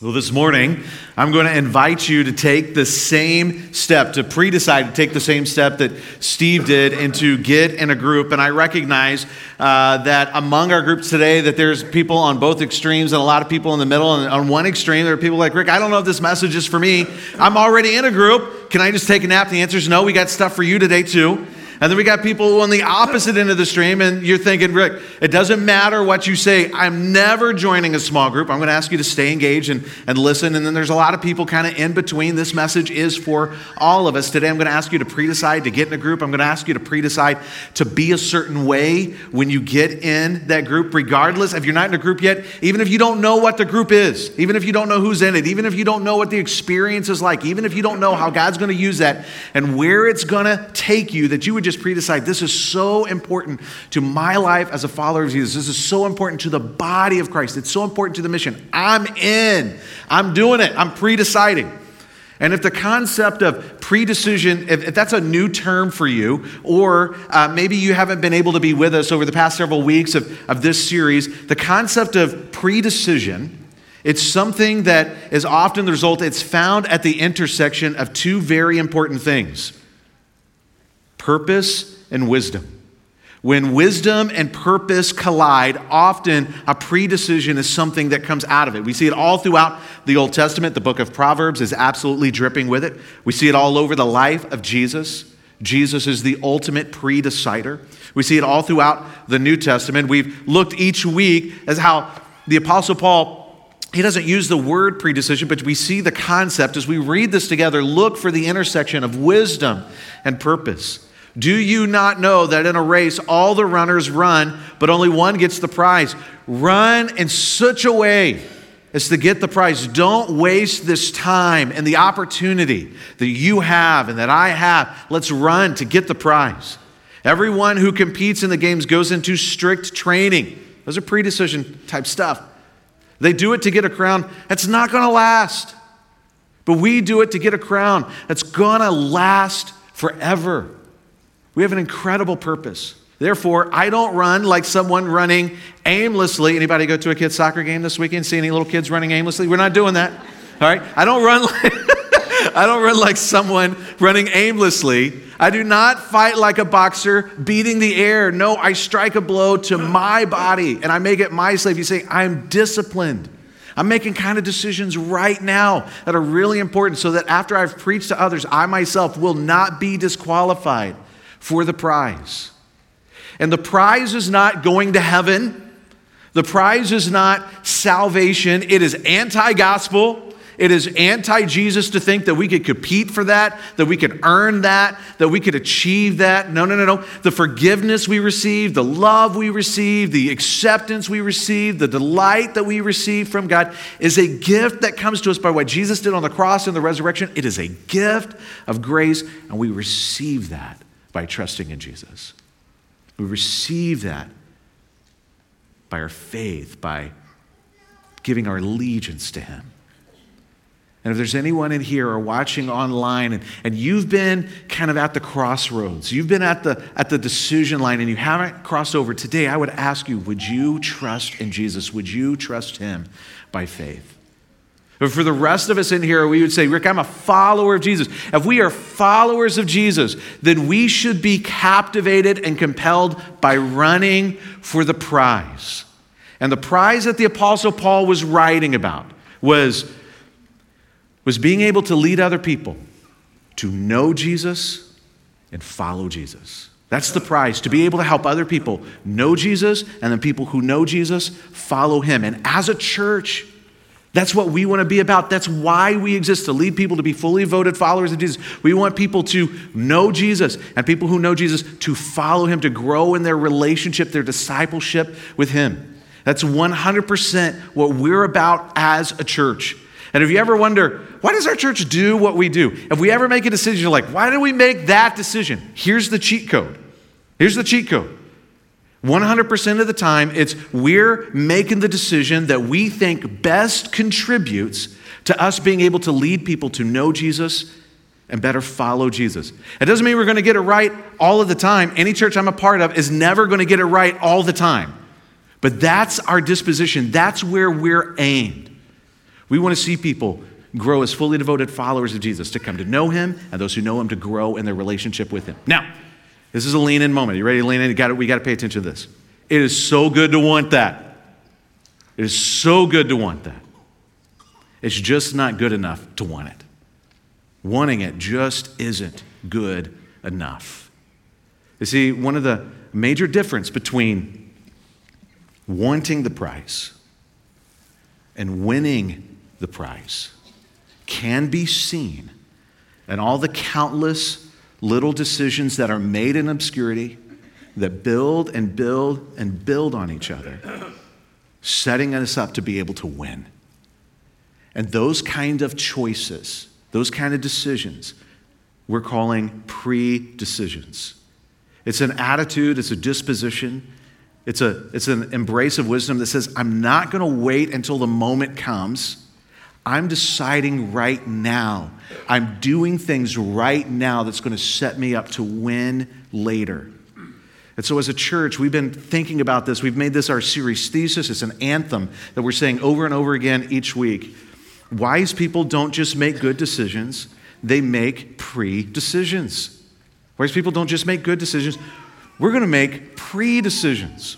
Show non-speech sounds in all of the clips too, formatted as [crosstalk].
Well, this morning, I'm going to invite you to take the same step, to pre decide to take the same step that Steve did and to get in a group. And I recognize uh, that among our groups today, that there's people on both extremes and a lot of people in the middle. And on one extreme, there are people like, Rick, I don't know if this message is for me. I'm already in a group. Can I just take a nap? The answer is no. We got stuff for you today, too. And then we got people on the opposite end of the stream, and you're thinking, Rick, it doesn't matter what you say. I'm never joining a small group. I'm going to ask you to stay engaged and, and listen. And then there's a lot of people kind of in between. This message is for all of us. Today, I'm going to ask you to pre decide to get in a group. I'm going to ask you to pre decide to be a certain way when you get in that group, regardless if you're not in a group yet, even if you don't know what the group is, even if you don't know who's in it, even if you don't know what the experience is like, even if you don't know how God's going to use that and where it's going to take you, that you would just pre decide this is so important to my life as a follower of Jesus. This is so important to the body of Christ. It's so important to the mission. I'm in. I'm doing it. I'm pre deciding. And if the concept of pre-decision, if, if, that's a new term for you, or uh, maybe you haven't been able to be with us over the past several weeks of, of this series, the concept of pre-decision, it's something that is often the result, it's found at the intersection of two very important things purpose and wisdom. When wisdom and purpose collide, often a predecision is something that comes out of it. We see it all throughout the Old Testament. The book of Proverbs is absolutely dripping with it. We see it all over the life of Jesus. Jesus is the ultimate pre-decider. We see it all throughout the New Testament. We've looked each week as how the Apostle Paul he doesn't use the word predecision, but we see the concept as we read this together. Look for the intersection of wisdom and purpose. Do you not know that in a race all the runners run, but only one gets the prize? Run in such a way as to get the prize. Don't waste this time and the opportunity that you have and that I have. Let's run to get the prize. Everyone who competes in the games goes into strict training. Those are pre-decision type stuff. They do it to get a crown that's not going to last. But we do it to get a crown that's going to last forever. We have an incredible purpose. Therefore, I don't run like someone running aimlessly. Anybody go to a kid's soccer game this weekend? See any little kids running aimlessly? We're not doing that. All right? I don't run like [laughs] I don't run like someone running aimlessly. I do not fight like a boxer beating the air. No, I strike a blow to my body and I make it my slave. You say, I'm disciplined. I'm making kind of decisions right now that are really important so that after I've preached to others, I myself will not be disqualified for the prize. And the prize is not going to heaven. The prize is not salvation. It is anti gospel. It is anti Jesus to think that we could compete for that, that we could earn that, that we could achieve that. No, no, no, no. The forgiveness we receive, the love we receive, the acceptance we receive, the delight that we receive from God is a gift that comes to us by what Jesus did on the cross and the resurrection. It is a gift of grace, and we receive that by trusting in Jesus. We receive that by our faith, by giving our allegiance to Him. And if there's anyone in here or watching online and, and you've been kind of at the crossroads, you've been at the, at the decision line and you haven't crossed over, today I would ask you, would you trust in Jesus? Would you trust Him by faith? But for the rest of us in here, we would say, Rick, I'm a follower of Jesus. If we are followers of Jesus, then we should be captivated and compelled by running for the prize. And the prize that the Apostle Paul was writing about was, was being able to lead other people to know Jesus and follow Jesus. That's the prize, to be able to help other people know Jesus, and then people who know Jesus follow him. And as a church, that's what we want to be about. That's why we exist to lead people to be fully voted followers of Jesus. We want people to know Jesus and people who know Jesus to follow him, to grow in their relationship, their discipleship with him. That's 100% what we're about as a church. And if you ever wonder, why does our church do what we do? If we ever make a decision, you're like, why did we make that decision? Here's the cheat code. Here's the cheat code. 100% of the time, it's we're making the decision that we think best contributes to us being able to lead people to know Jesus and better follow Jesus. It doesn't mean we're going to get it right all of the time. Any church I'm a part of is never going to get it right all the time. But that's our disposition, that's where we're aimed. We want to see people grow as fully devoted followers of Jesus, to come to know him, and those who know him to grow in their relationship with him. Now, this is a lean in moment. You ready to lean in? You got we got to pay attention to this. It is so good to want that. It is so good to want that. It's just not good enough to want it. Wanting it just isn't good enough. You see, one of the major difference between wanting the prize and winning the prize can be seen in all the countless little decisions that are made in obscurity that build and build and build on each other, setting us up to be able to win. And those kind of choices, those kind of decisions, we're calling pre decisions. It's an attitude, it's a disposition, it's, a, it's an embrace of wisdom that says, I'm not going to wait until the moment comes. I'm deciding right now. I'm doing things right now that's going to set me up to win later. And so, as a church, we've been thinking about this. We've made this our series thesis. It's an anthem that we're saying over and over again each week. Wise people don't just make good decisions, they make pre decisions. Wise people don't just make good decisions, we're going to make pre decisions.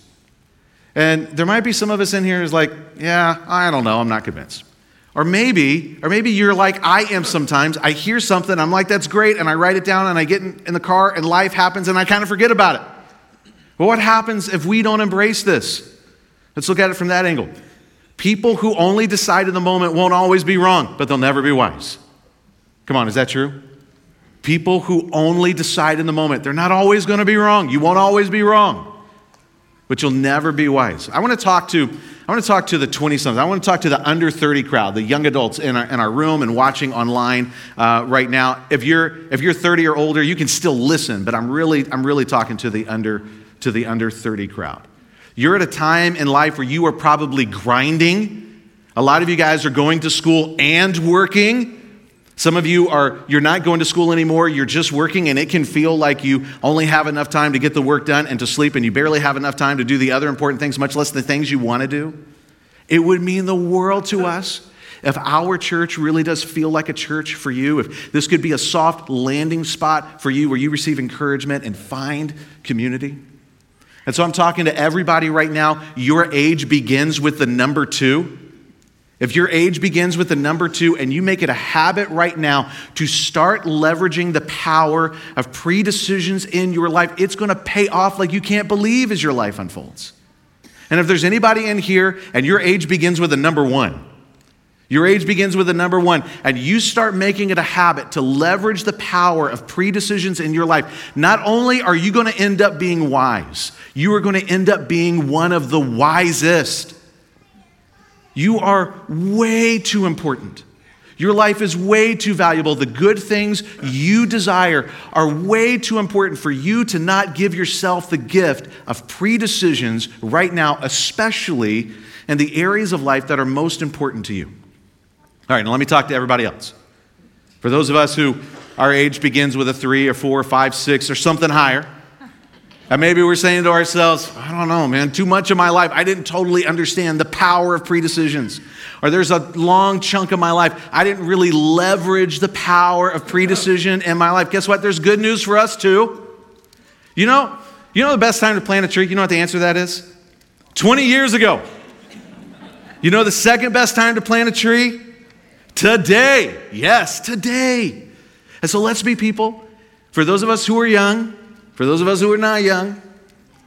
And there might be some of us in here who's like, yeah, I don't know, I'm not convinced. Or maybe, or maybe you're like I am sometimes. I hear something, I'm like, that's great, and I write it down and I get in, in the car and life happens and I kind of forget about it. But what happens if we don't embrace this? Let's look at it from that angle. People who only decide in the moment won't always be wrong, but they'll never be wise. Come on, is that true? People who only decide in the moment, they're not always going to be wrong. You won't always be wrong, but you'll never be wise. I want to talk to I want to talk to the 20 somethings. I want to talk to the under 30 crowd, the young adults in our, in our room and watching online uh, right now. If you're, if you're 30 or older, you can still listen, but I'm really, I'm really talking to the under to the under 30 crowd. You're at a time in life where you are probably grinding. A lot of you guys are going to school and working. Some of you are you're not going to school anymore, you're just working and it can feel like you only have enough time to get the work done and to sleep and you barely have enough time to do the other important things, much less the things you want to do. It would mean the world to us if our church really does feel like a church for you, if this could be a soft landing spot for you where you receive encouragement and find community. And so I'm talking to everybody right now. Your age begins with the number two. If your age begins with the number two and you make it a habit right now to start leveraging the power of pre decisions in your life, it's going to pay off like you can't believe as your life unfolds. And if there's anybody in here and your age begins with a number one, your age begins with a number one, and you start making it a habit to leverage the power of pre decisions in your life. Not only are you going to end up being wise, you are going to end up being one of the wisest. You are way too important. Your life is way too valuable. The good things you desire are way too important for you to not give yourself the gift of pre decisions right now, especially in the areas of life that are most important to you. All right, now let me talk to everybody else. For those of us who our age begins with a three or four or five, six, or something higher, and maybe we're saying to ourselves, I don't know, man, too much of my life, I didn't totally understand the power of predecisions. Or there's a long chunk of my life, I didn't really leverage the power of predecision in my life. Guess what? There's good news for us too. You know, you know the best time to plant a tree? You know what the answer to that is? 20 years ago. You know the second best time to plant a tree? Today. Yes, today. And so let's be people, for those of us who are young, for those of us who are not young,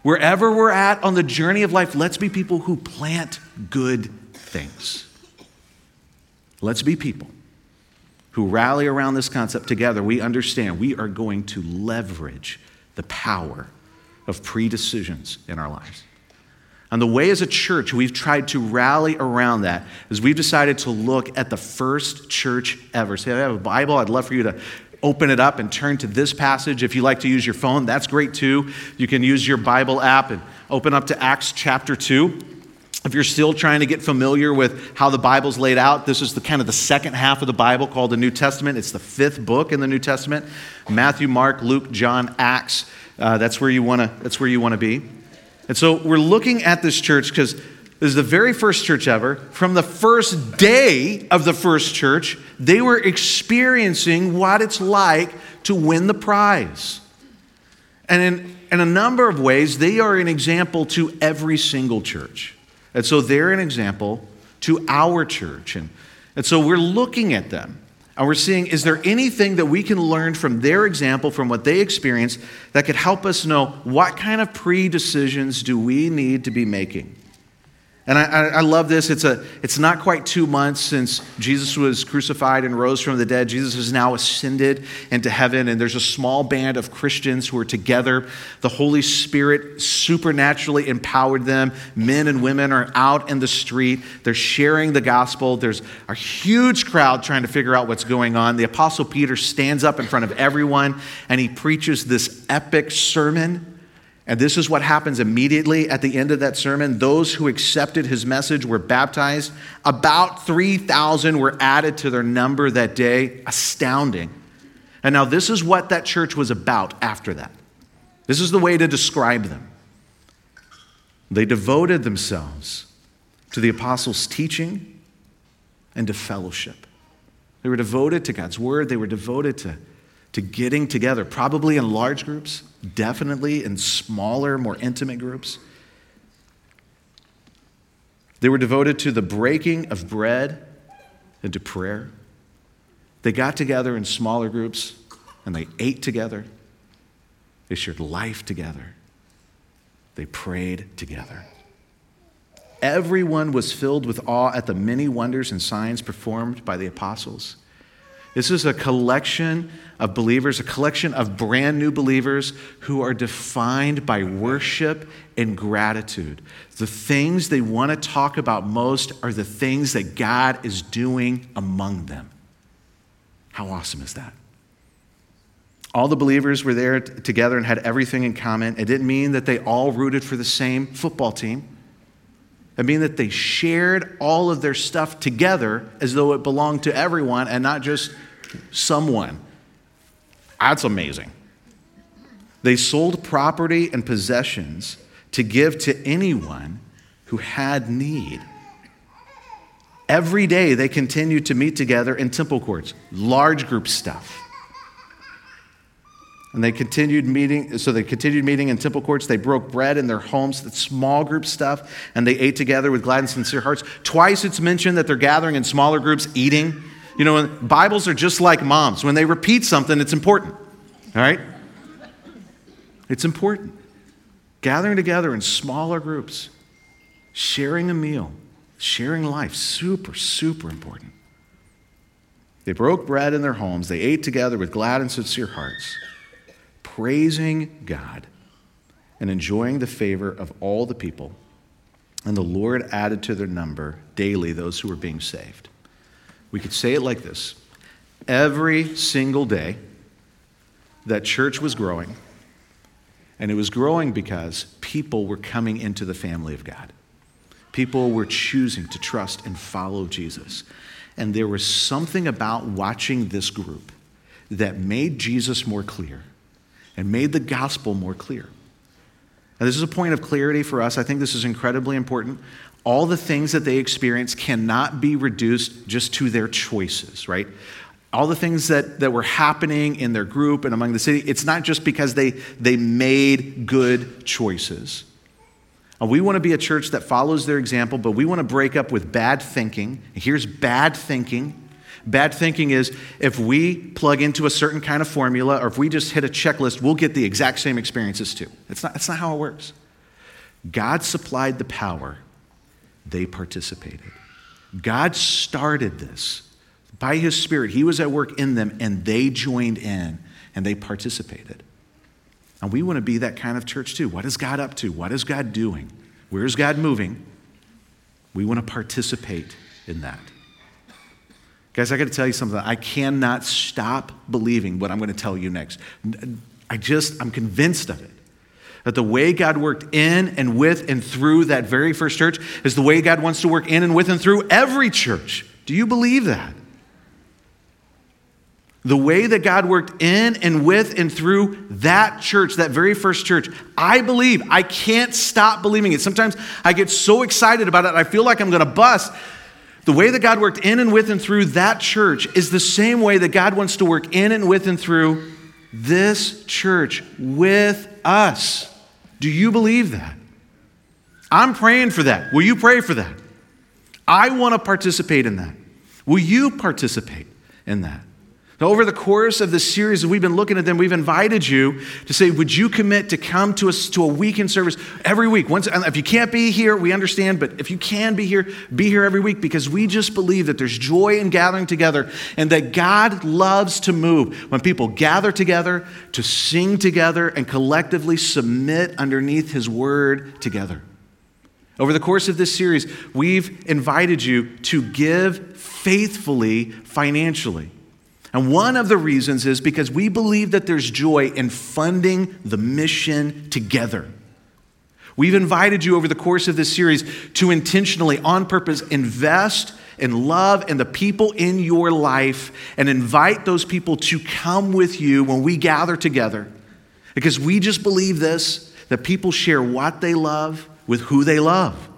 wherever we're at on the journey of life, let's be people who plant good things. Let's be people who rally around this concept together. We understand we are going to leverage the power of pre decisions in our lives. And the way as a church we've tried to rally around that is we've decided to look at the first church ever. So, if you have a Bible, I'd love for you to open it up and turn to this passage. If you like to use your phone, that's great too. You can use your Bible app and open up to Acts chapter 2. If you're still trying to get familiar with how the Bible's laid out, this is the kind of the second half of the Bible called the New Testament. It's the fifth book in the New Testament. Matthew, Mark, Luke, John, Acts. Uh, that's where you want to. That's where you want to be. And so we're looking at this church because This is the very first church ever. From the first day of the first church, they were experiencing what it's like to win the prize. And in, in a number of ways, they are an example to every single church. And so they're an example to our church. And, and so we're looking at them and we're seeing is there anything that we can learn from their example, from what they experienced, that could help us know what kind of pre decisions do we need to be making? And I, I, love this. It's, a, it's not quite two months since Jesus was crucified and rose from the dead. Jesus has now ascended into heaven, and there's a small band of Christians who are together. The Holy Spirit supernaturally empowered them. Men and women are out in the street, they're sharing the gospel. There's a huge crowd trying to figure out what's going on. The Apostle Peter stands up in front of everyone, and he preaches this epic sermon and this is what happens immediately at the end of that sermon. Those who accepted his message were baptized. About 3,000 were added to their number that day. Astounding. And now, this is what that church was about after that. This is the way to describe them. They devoted themselves to the apostles' teaching and to fellowship. They were devoted to God's word, they were devoted to, to getting together, probably in large groups definitely in smaller, more intimate groups. They were devoted to the breaking of bread and to prayer. They got together in smaller groups and they ate together. They shared life together. They prayed together. Everyone was filled with awe at the many wonders and signs performed by the apostles. This is a collection of believers, a collection of brand new believers who are defined by worship and gratitude. The things they want to talk about most are the things that God is doing among them. How awesome is that? All the believers were there t- together and had everything in common. It didn't mean that they all rooted for the same football team. It mean that they shared all of their stuff together as though it belonged to everyone and not just someone. That's amazing. They sold property and possessions to give to anyone who had need. Every day they continued to meet together in temple courts, large group stuff. And they continued meeting, so they continued meeting in temple courts. They broke bread in their homes, the small group stuff, and they ate together with glad and sincere hearts. Twice it's mentioned that they're gathering in smaller groups, eating. You know, Bibles are just like moms. When they repeat something, it's important. All right? It's important. Gathering together in smaller groups, sharing a meal, sharing life, super, super important. They broke bread in their homes. They ate together with glad and sincere hearts, praising God and enjoying the favor of all the people. And the Lord added to their number daily those who were being saved. We could say it like this every single day that church was growing, and it was growing because people were coming into the family of God. People were choosing to trust and follow Jesus. And there was something about watching this group that made Jesus more clear and made the gospel more clear. Now, this is a point of clarity for us. I think this is incredibly important all the things that they experience cannot be reduced just to their choices, right? All the things that, that were happening in their group and among the city, it's not just because they, they made good choices. And we want to be a church that follows their example, but we want to break up with bad thinking. Here's bad thinking. Bad thinking is if we plug into a certain kind of formula or if we just hit a checklist, we'll get the exact same experiences too. It's not, it's not how it works. God supplied the power they participated. God started this by His Spirit. He was at work in them, and they joined in and they participated. And we want to be that kind of church too. What is God up to? What is God doing? Where is God moving? We want to participate in that. Guys, I got to tell you something. I cannot stop believing what I'm going to tell you next. I just, I'm convinced of it. That the way God worked in and with and through that very first church is the way God wants to work in and with and through every church. Do you believe that? the way that God worked in and with and through that church, that very first church, I believe. I can't stop believing it. Sometimes I get so excited about it, I feel like I'm going to bust. The way that God worked in and with and through that church is the same way that God wants to work in and with and through this church with us. Do you believe that? I'm praying for that. Will you pray for that? I want to participate in that. Will you participate in that? Now, over the course of this series, we've been looking at them. We've invited you to say, Would you commit to come to us to a weekend service every week? Once, if you can't be here, we understand, but if you can be here, be here every week because we just believe that there's joy in gathering together and that God loves to move when people gather together to sing together and collectively submit underneath His word together. Over the course of this series, we've invited you to give faithfully financially. And one of the reasons is because we believe that there's joy in funding the mission together. We've invited you over the course of this series to intentionally, on purpose, invest in love and the people in your life and invite those people to come with you when we gather together. Because we just believe this that people share what they love with who they love.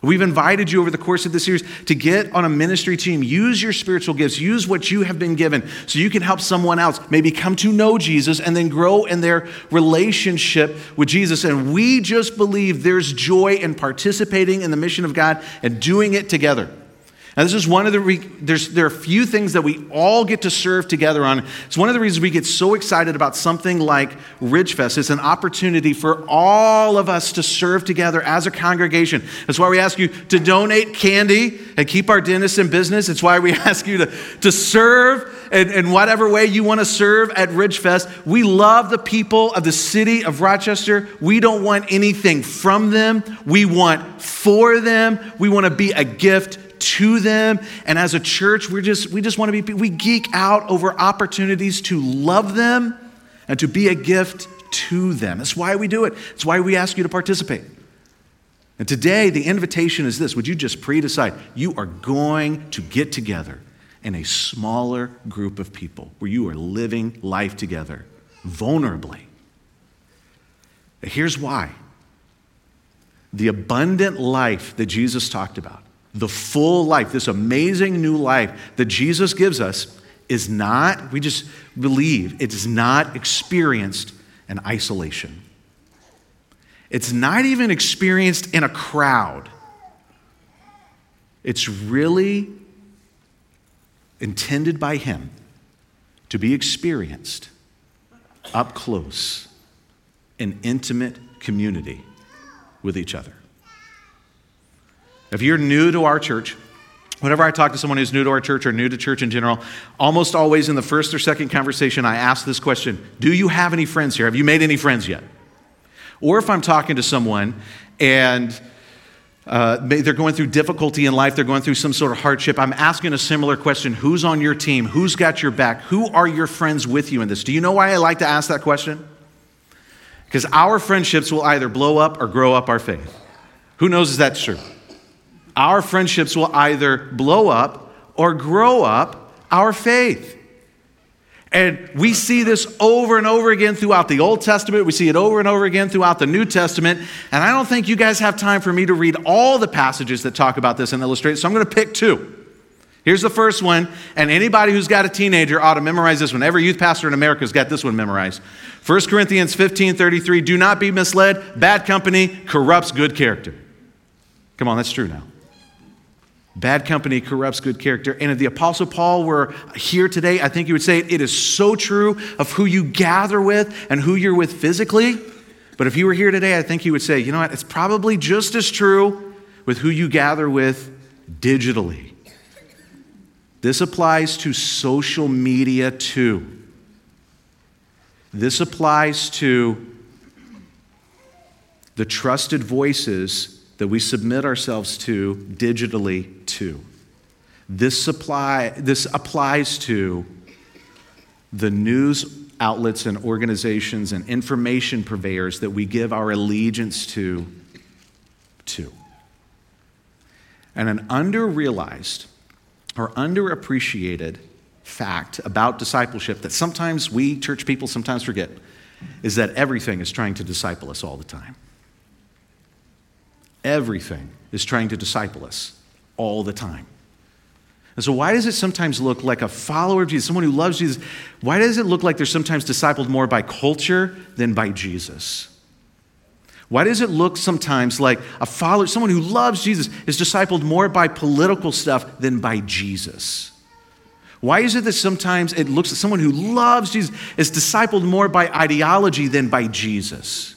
We've invited you over the course of this series to get on a ministry team. Use your spiritual gifts. Use what you have been given so you can help someone else maybe come to know Jesus and then grow in their relationship with Jesus. And we just believe there's joy in participating in the mission of God and doing it together. Now, this is one of the, re- there's, there are a few things that we all get to serve together on. It's one of the reasons we get so excited about something like Ridgefest. It's an opportunity for all of us to serve together as a congregation. That's why we ask you to donate candy and keep our dentists in business. It's why we [laughs] ask you to, to serve in, in whatever way you want to serve at Ridgefest. We love the people of the city of Rochester. We don't want anything from them, we want for them. We want to be a gift to them. And as a church, we're just, we just want to be, we geek out over opportunities to love them and to be a gift to them. That's why we do it. It's why we ask you to participate. And today, the invitation is this Would you just pre decide? You are going to get together in a smaller group of people where you are living life together vulnerably. Here's why the abundant life that Jesus talked about the full life, this amazing new life that Jesus gives us, is not, we just believe, it is not experienced in isolation. It's not even experienced in a crowd. It's really intended by Him to be experienced up close in intimate community with each other. If you're new to our church, whenever I talk to someone who's new to our church or new to church in general, almost always in the first or second conversation, I ask this question Do you have any friends here? Have you made any friends yet? Or if I'm talking to someone and uh, they're going through difficulty in life, they're going through some sort of hardship. I'm asking a similar question Who's on your team? Who's got your back? Who are your friends with you in this? Do you know why I like to ask that question? Because our friendships will either blow up or grow up our faith. Who knows if that's true? Our friendships will either blow up or grow up our faith. And we see this over and over again throughout the Old Testament. We see it over and over again throughout the New Testament. And I don't think you guys have time for me to read all the passages that talk about this and illustrate. So I'm going to pick two. Here's the first one, and anybody who's got a teenager ought to memorize this one. Every youth pastor in America has got this one memorized. 1 Corinthians 15 33, do not be misled. Bad company corrupts good character. Come on, that's true now. Bad company corrupts good character. And if the Apostle Paul were here today, I think he would say it is so true of who you gather with and who you're with physically. But if he were here today, I think he would say, you know what, it's probably just as true with who you gather with digitally. This applies to social media too. This applies to the trusted voices that we submit ourselves to digitally to. This, supply, this applies to the news outlets and organizations and information purveyors that we give our allegiance to, to. And an underrealized or underappreciated fact about discipleship that sometimes we church people sometimes forget is that everything is trying to disciple us all the time. Everything is trying to disciple us all the time. And so, why does it sometimes look like a follower of Jesus, someone who loves Jesus, why does it look like they're sometimes discipled more by culture than by Jesus? Why does it look sometimes like a follower, someone who loves Jesus, is discipled more by political stuff than by Jesus? Why is it that sometimes it looks like someone who loves Jesus is discipled more by ideology than by Jesus?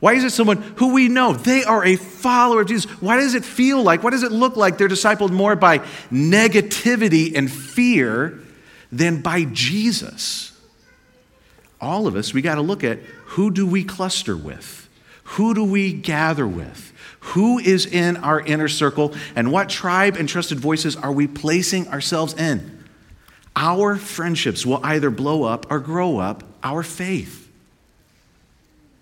Why is it someone who we know they are a follower of Jesus? Why does it feel like, why does it look like they're discipled more by negativity and fear than by Jesus? All of us, we got to look at who do we cluster with? Who do we gather with? Who is in our inner circle? And what tribe and trusted voices are we placing ourselves in? Our friendships will either blow up or grow up our faith.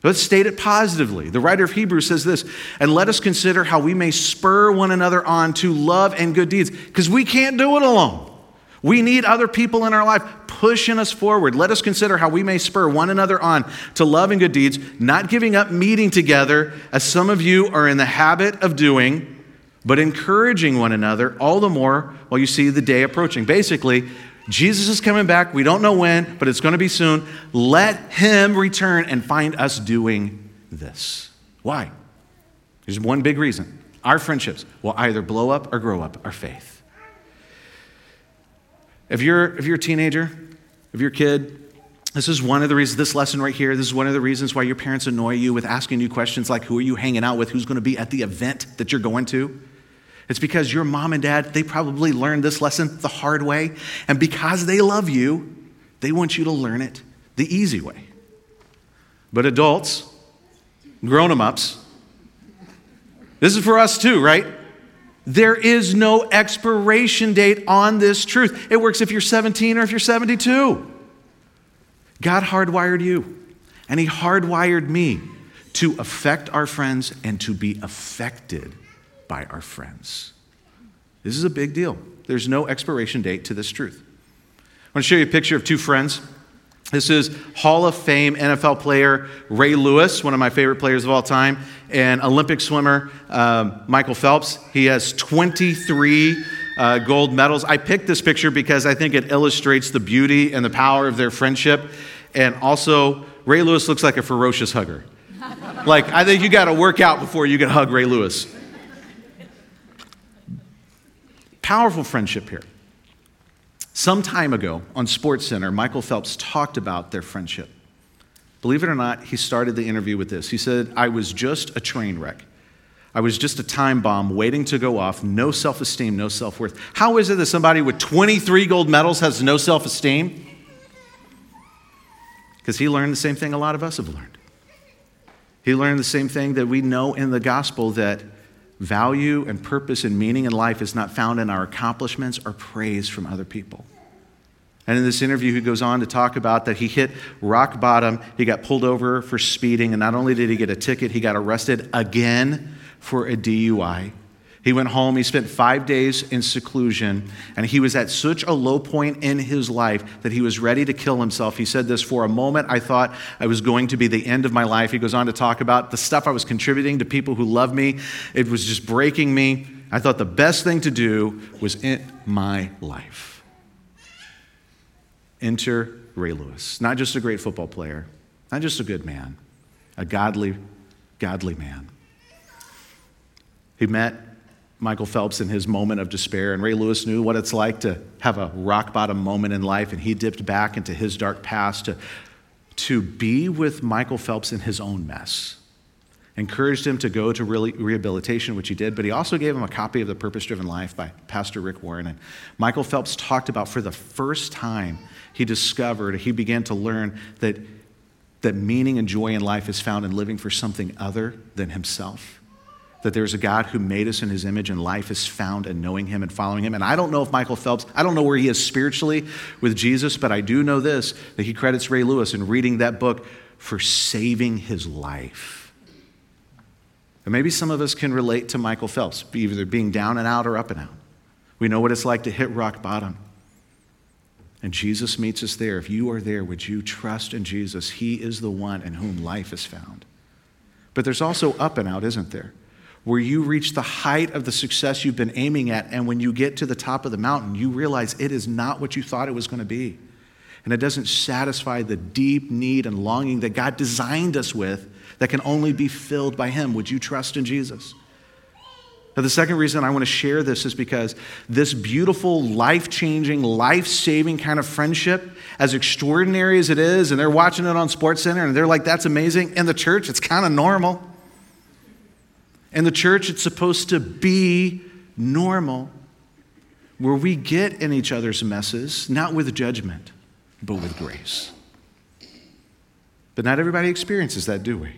Let's state it positively. The writer of Hebrews says this, and let us consider how we may spur one another on to love and good deeds, because we can't do it alone. We need other people in our life pushing us forward. Let us consider how we may spur one another on to love and good deeds, not giving up meeting together, as some of you are in the habit of doing, but encouraging one another all the more while you see the day approaching. Basically, Jesus is coming back. We don't know when, but it's going to be soon. Let him return and find us doing this. Why? There's one big reason. Our friendships will either blow up or grow up our faith. If you're, if you're a teenager, if you're a kid, this is one of the reasons, this lesson right here, this is one of the reasons why your parents annoy you with asking you questions like who are you hanging out with, who's going to be at the event that you're going to. It's because your mom and dad, they probably learned this lesson the hard way. And because they love you, they want you to learn it the easy way. But adults, grown em ups, this is for us too, right? There is no expiration date on this truth. It works if you're 17 or if you're 72. God hardwired you, and He hardwired me to affect our friends and to be affected by our friends. This is a big deal. There's no expiration date to this truth. I want to show you a picture of two friends. This is Hall of Fame NFL player Ray Lewis, one of my favorite players of all time, and Olympic swimmer um, Michael Phelps. He has 23 uh, gold medals. I picked this picture because I think it illustrates the beauty and the power of their friendship. And also, Ray Lewis looks like a ferocious hugger. like, I think you got to work out before you can hug Ray Lewis. Powerful friendship here. Some time ago on SportsCenter, Michael Phelps talked about their friendship. Believe it or not, he started the interview with this. He said, I was just a train wreck. I was just a time bomb waiting to go off, no self esteem, no self worth. How is it that somebody with 23 gold medals has no self esteem? Because he learned the same thing a lot of us have learned. He learned the same thing that we know in the gospel that Value and purpose and meaning in life is not found in our accomplishments or praise from other people. And in this interview, he goes on to talk about that he hit rock bottom. He got pulled over for speeding, and not only did he get a ticket, he got arrested again for a DUI. He went home, he spent five days in seclusion, and he was at such a low point in his life that he was ready to kill himself. He said this For a moment, I thought I was going to be the end of my life. He goes on to talk about the stuff I was contributing to people who love me, it was just breaking me. I thought the best thing to do was end my life. Enter Ray Lewis, not just a great football player, not just a good man, a godly, godly man. He met Michael Phelps in his moment of despair, and Ray Lewis knew what it's like to have a rock bottom moment in life, and he dipped back into his dark past to, to be with Michael Phelps in his own mess. Encouraged him to go to rehabilitation, which he did, but he also gave him a copy of The Purpose Driven Life by Pastor Rick Warren. And Michael Phelps talked about for the first time he discovered, he began to learn that, that meaning and joy in life is found in living for something other than himself that there's a God who made us in his image and life is found in knowing him and following him. And I don't know if Michael Phelps, I don't know where he is spiritually with Jesus, but I do know this that he credits Ray Lewis in reading that book for saving his life. And maybe some of us can relate to Michael Phelps, either being down and out or up and out. We know what it's like to hit rock bottom. And Jesus meets us there. If you are there, would you trust in Jesus? He is the one in whom life is found. But there's also up and out, isn't there? Where you reach the height of the success you've been aiming at, and when you get to the top of the mountain, you realize it is not what you thought it was going to be. And it doesn't satisfy the deep need and longing that God designed us with that can only be filled by Him. Would you trust in Jesus? Now, the second reason I want to share this is because this beautiful, life changing, life saving kind of friendship, as extraordinary as it is, and they're watching it on Sports Center and they're like, that's amazing. In the church, it's kind of normal. In the church, it's supposed to be normal, where we get in each other's messes, not with judgment, but with grace. But not everybody experiences that, do we?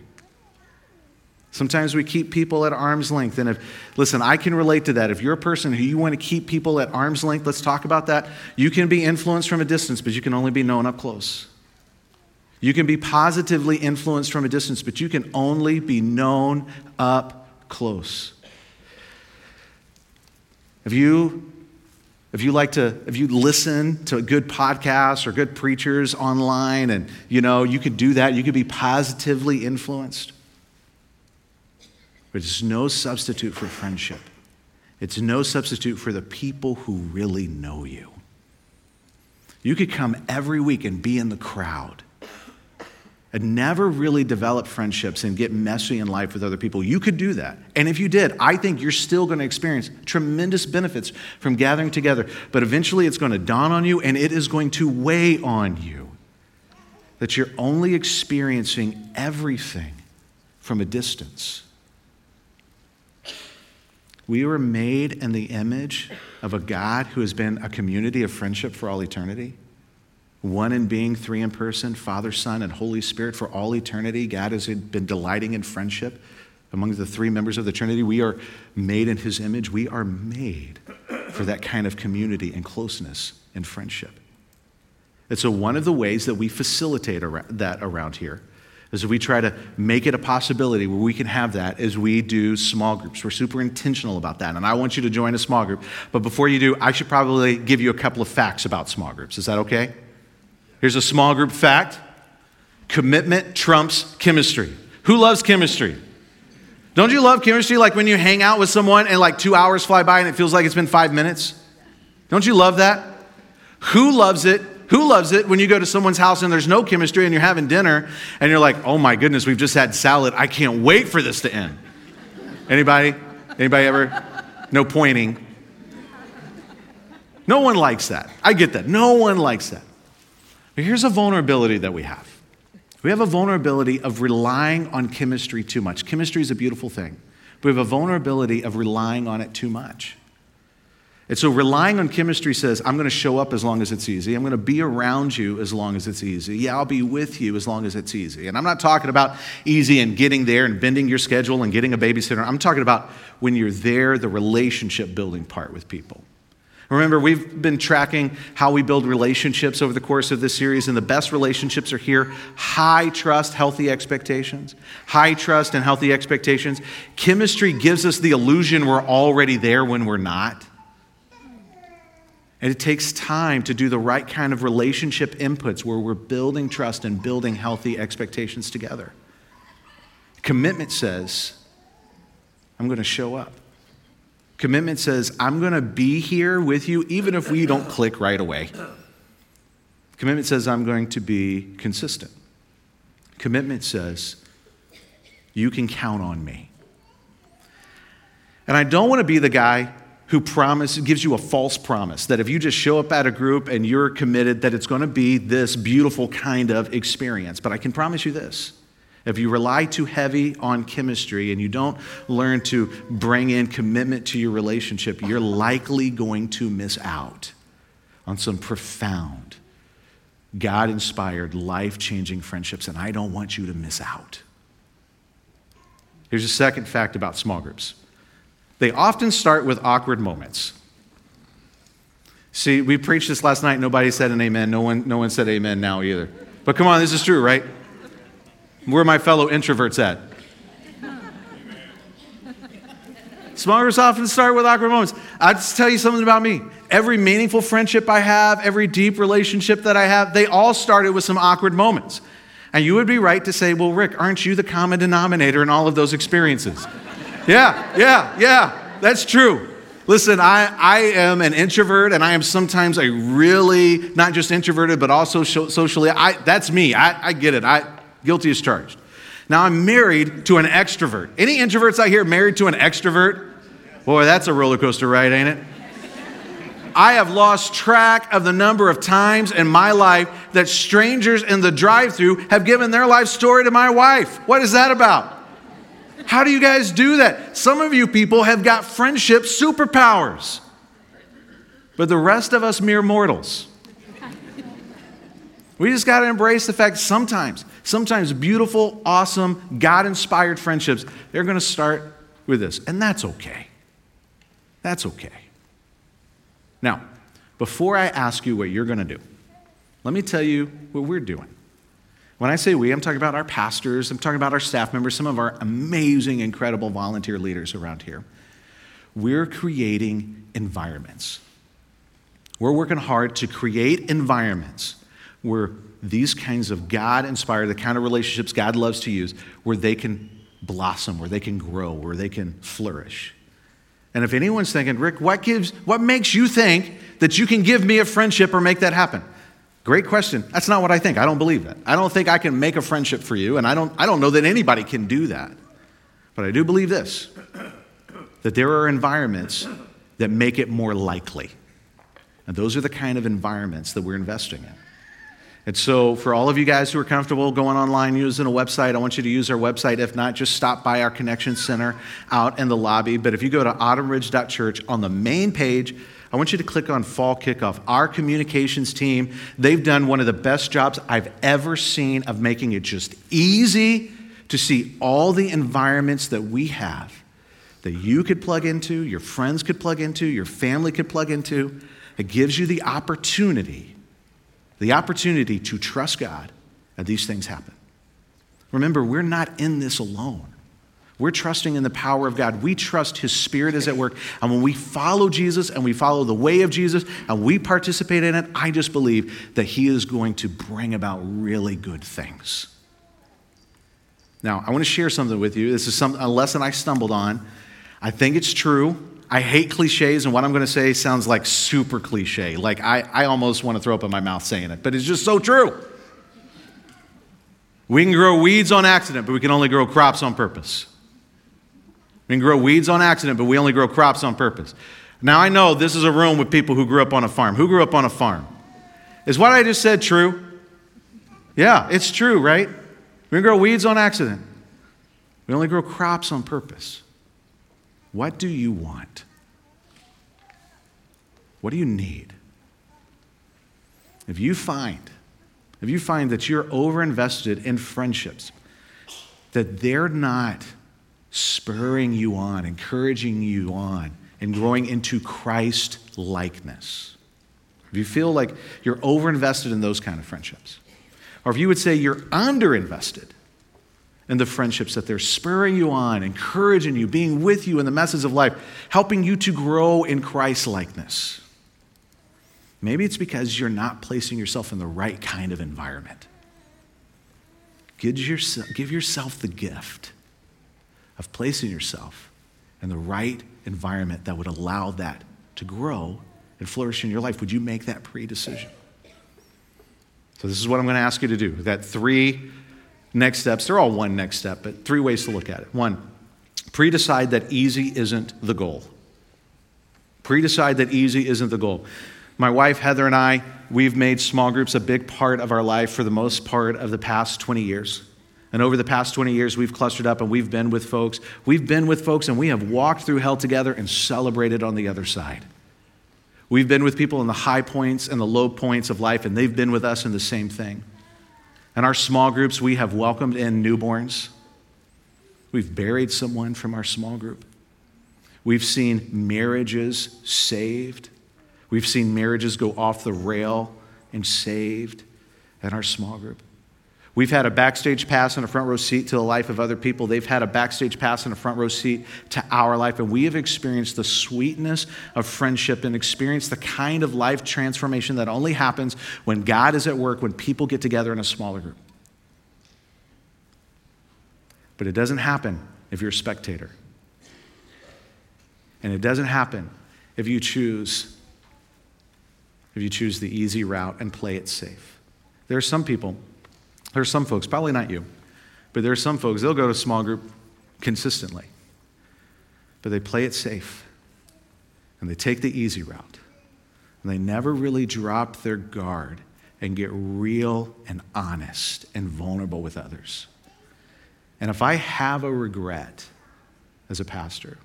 Sometimes we keep people at arm's length. And if, listen, I can relate to that. If you're a person who you want to keep people at arm's length, let's talk about that. You can be influenced from a distance, but you can only be known up close. You can be positively influenced from a distance, but you can only be known up close. If you if you like to if you listen to good podcasts or good preachers online and you know you could do that you could be positively influenced but it's no substitute for friendship. It's no substitute for the people who really know you. You could come every week and be in the crowd and never really develop friendships and get messy in life with other people. You could do that. And if you did, I think you're still going to experience tremendous benefits from gathering together. But eventually it's going to dawn on you and it is going to weigh on you that you're only experiencing everything from a distance. We were made in the image of a God who has been a community of friendship for all eternity. One in being, three in person, Father, Son, and Holy Spirit for all eternity. God has been delighting in friendship among the three members of the Trinity. We are made in His image. We are made for that kind of community and closeness and friendship. And so, one of the ways that we facilitate that around here is we try to make it a possibility where we can have that as we do small groups. We're super intentional about that. And I want you to join a small group. But before you do, I should probably give you a couple of facts about small groups. Is that okay? Here's a small group fact commitment trumps chemistry. Who loves chemistry? Don't you love chemistry like when you hang out with someone and like two hours fly by and it feels like it's been five minutes? Don't you love that? Who loves it who loves it when you go to someone's house and there's no chemistry and you're having dinner and you're like, "Oh my goodness, we've just had salad. I can't wait for this to end." Anybody? Anybody ever? No pointing. No one likes that. I get that. No one likes that. But here's a vulnerability that we have. We have a vulnerability of relying on chemistry too much. Chemistry is a beautiful thing. But we have a vulnerability of relying on it too much. And so relying on chemistry says, I'm going to show up as long as it's easy. I'm going to be around you as long as it's easy. Yeah, I'll be with you as long as it's easy. And I'm not talking about easy and getting there and bending your schedule and getting a babysitter. I'm talking about when you're there, the relationship building part with people. Remember, we've been tracking how we build relationships over the course of this series, and the best relationships are here high trust, healthy expectations. High trust and healthy expectations. Chemistry gives us the illusion we're already there when we're not. And it takes time to do the right kind of relationship inputs where we're building trust and building healthy expectations together. Commitment says, I'm going to show up. Commitment says, I'm going to be here with you even if we don't click right away. Commitment says, I'm going to be consistent. Commitment says, you can count on me. And I don't want to be the guy who promise, gives you a false promise that if you just show up at a group and you're committed, that it's going to be this beautiful kind of experience. But I can promise you this. If you rely too heavy on chemistry and you don't learn to bring in commitment to your relationship, you're likely going to miss out on some profound, God inspired, life changing friendships, and I don't want you to miss out. Here's a second fact about small groups they often start with awkward moments. See, we preached this last night. Nobody said an amen. No one, no one said amen now either. But come on, this is true, right? Where are my fellow introverts at? Small often start with awkward moments. I'll just tell you something about me. Every meaningful friendship I have, every deep relationship that I have, they all started with some awkward moments. And you would be right to say, well, Rick, aren't you the common denominator in all of those experiences? yeah, yeah, yeah, that's true. Listen, I, I am an introvert and I am sometimes a really, not just introverted, but also socially. I, that's me. I, I get it. I, guilty as charged. Now I'm married to an extrovert. Any introverts out here married to an extrovert? Boy, that's a roller coaster ride, ain't it? I have lost track of the number of times in my life that strangers in the drive through have given their life story to my wife. What is that about? How do you guys do that? Some of you people have got friendship superpowers, but the rest of us mere mortals. We just got to embrace the fact sometimes, sometimes beautiful, awesome, God inspired friendships, they're going to start with this. And that's okay. That's okay. Now, before I ask you what you're going to do, let me tell you what we're doing. When I say we, I'm talking about our pastors, I'm talking about our staff members, some of our amazing, incredible volunteer leaders around here. We're creating environments. We're working hard to create environments where these kinds of God inspired, the kind of relationships God loves to use, where they can blossom, where they can grow, where they can flourish. And if anyone's thinking, Rick, what gives what makes you think that you can give me a friendship or make that happen? Great question. That's not what I think. I don't believe that. I don't think I can make a friendship for you, and I don't, I don't know that anybody can do that. But I do believe this that there are environments that make it more likely. And those are the kind of environments that we're investing in. And so, for all of you guys who are comfortable going online using a website, I want you to use our website. If not, just stop by our Connection Center out in the lobby. But if you go to autumnridge.church on the main page, I want you to click on Fall Kickoff. Our communications team, they've done one of the best jobs I've ever seen of making it just easy to see all the environments that we have that you could plug into, your friends could plug into, your family could plug into. It gives you the opportunity the opportunity to trust God and these things happen. Remember, we're not in this alone. We're trusting in the power of God. We trust His Spirit is at work. And when we follow Jesus and we follow the way of Jesus and we participate in it, I just believe that He is going to bring about really good things. Now, I want to share something with you. This is some, a lesson I stumbled on. I think it's true. I hate cliches, and what I'm going to say sounds like super cliche. Like, I, I almost want to throw up in my mouth saying it, but it's just so true. We can grow weeds on accident, but we can only grow crops on purpose. We can grow weeds on accident, but we only grow crops on purpose. Now, I know this is a room with people who grew up on a farm. Who grew up on a farm? Is what I just said true? Yeah, it's true, right? We can grow weeds on accident. We only grow crops on purpose. What do you want? What do you need? If you find, if you find that you're overinvested in friendships, that they're not spurring you on, encouraging you on, and growing into Christ likeness. If you feel like you're overinvested in those kind of friendships, or if you would say you're underinvested and the friendships that they're spurring you on, encouraging you, being with you in the message of life, helping you to grow in Christ likeness. Maybe it's because you're not placing yourself in the right kind of environment. Give yourself, give yourself the gift of placing yourself in the right environment that would allow that to grow and flourish in your life. Would you make that pre decision? So, this is what I'm going to ask you to do. That three next steps. They're all one next step, but three ways to look at it. One, pre decide that easy isn't the goal. Pre decide that easy isn't the goal. My wife, Heather, and I, we've made small groups a big part of our life for the most part of the past 20 years. And over the past 20 years, we've clustered up and we've been with folks. We've been with folks and we have walked through hell together and celebrated on the other side. We've been with people in the high points and the low points of life, and they've been with us in the same thing. In our small groups, we have welcomed in newborns. We've buried someone from our small group. We've seen marriages saved. We've seen marriages go off the rail and saved in our small group. We've had a backstage pass and a front row seat to the life of other people. They've had a backstage pass and a front row seat to our life. And we have experienced the sweetness of friendship and experienced the kind of life transformation that only happens when God is at work, when people get together in a smaller group. But it doesn't happen if you're a spectator. And it doesn't happen if you choose if you choose the easy route and play it safe. There are some people there are some folks, probably not you, but there are some folks, they'll go to small group consistently, but they play it safe and they take the easy route. And they never really drop their guard and get real and honest and vulnerable with others. And if I have a regret as a pastor,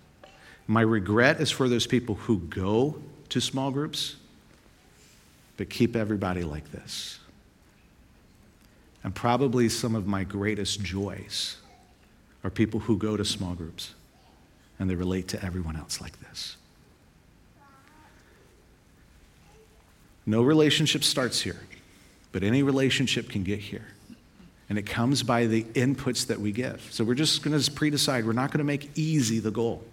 my regret is for those people who go to small groups, but keep everybody like this. And probably some of my greatest joys are people who go to small groups and they relate to everyone else like this. No relationship starts here, but any relationship can get here. And it comes by the inputs that we give. So we're just going to pre decide. We're not going to make easy the goal.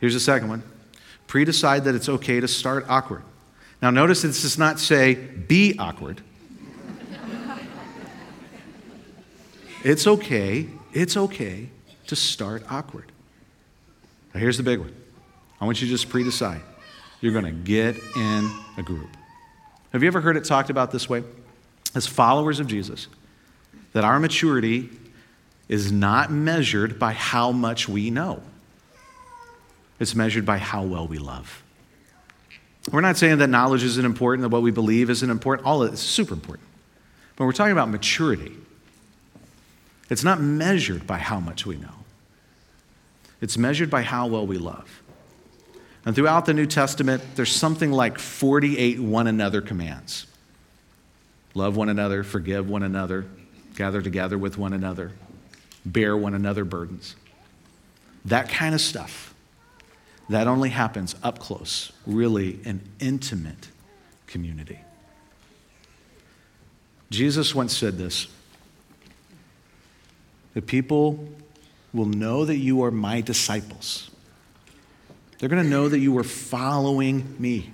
Here's the second one pre decide that it's okay to start awkward. Now, notice this does not say be awkward. It's okay, it's okay to start awkward. Now, here's the big one I want you to just pre decide. You're going to get in a group. Have you ever heard it talked about this way? As followers of Jesus, that our maturity is not measured by how much we know, it's measured by how well we love. We're not saying that knowledge isn't important, that what we believe isn't important. All of it is super important. But we're talking about maturity. It's not measured by how much we know, it's measured by how well we love. And throughout the New Testament, there's something like 48 one another commands love one another, forgive one another, gather together with one another, bear one another burdens. That kind of stuff. That only happens up close, really an intimate community. Jesus once said this the people will know that you are my disciples. They're going to know that you are following me.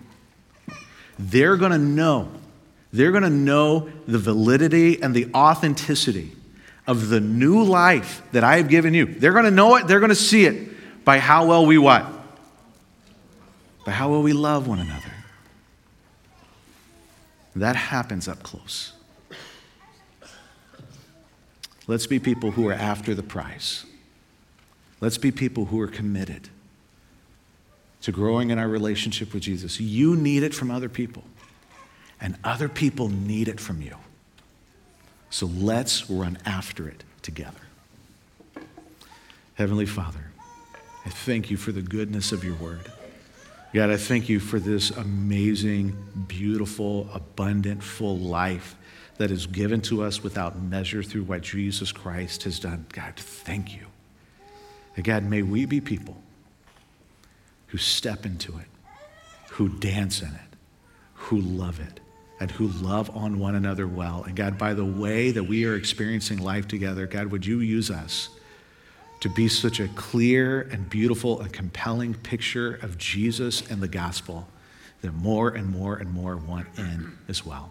They're going to know. They're going to know the validity and the authenticity of the new life that I have given you. They're going to know it. They're going to see it by how well we what? By how well we love one another. That happens up close. Let's be people who are after the prize. Let's be people who are committed to growing in our relationship with Jesus. You need it from other people, and other people need it from you. So let's run after it together. Heavenly Father, I thank you for the goodness of your word. God, I thank you for this amazing, beautiful, abundant, full life that is given to us without measure through what Jesus Christ has done. God, thank you. And God, may we be people who step into it, who dance in it, who love it, and who love on one another well. And God, by the way that we are experiencing life together, God, would you use us to be such a clear and beautiful and compelling picture of Jesus and the gospel that more and more and more want in as well.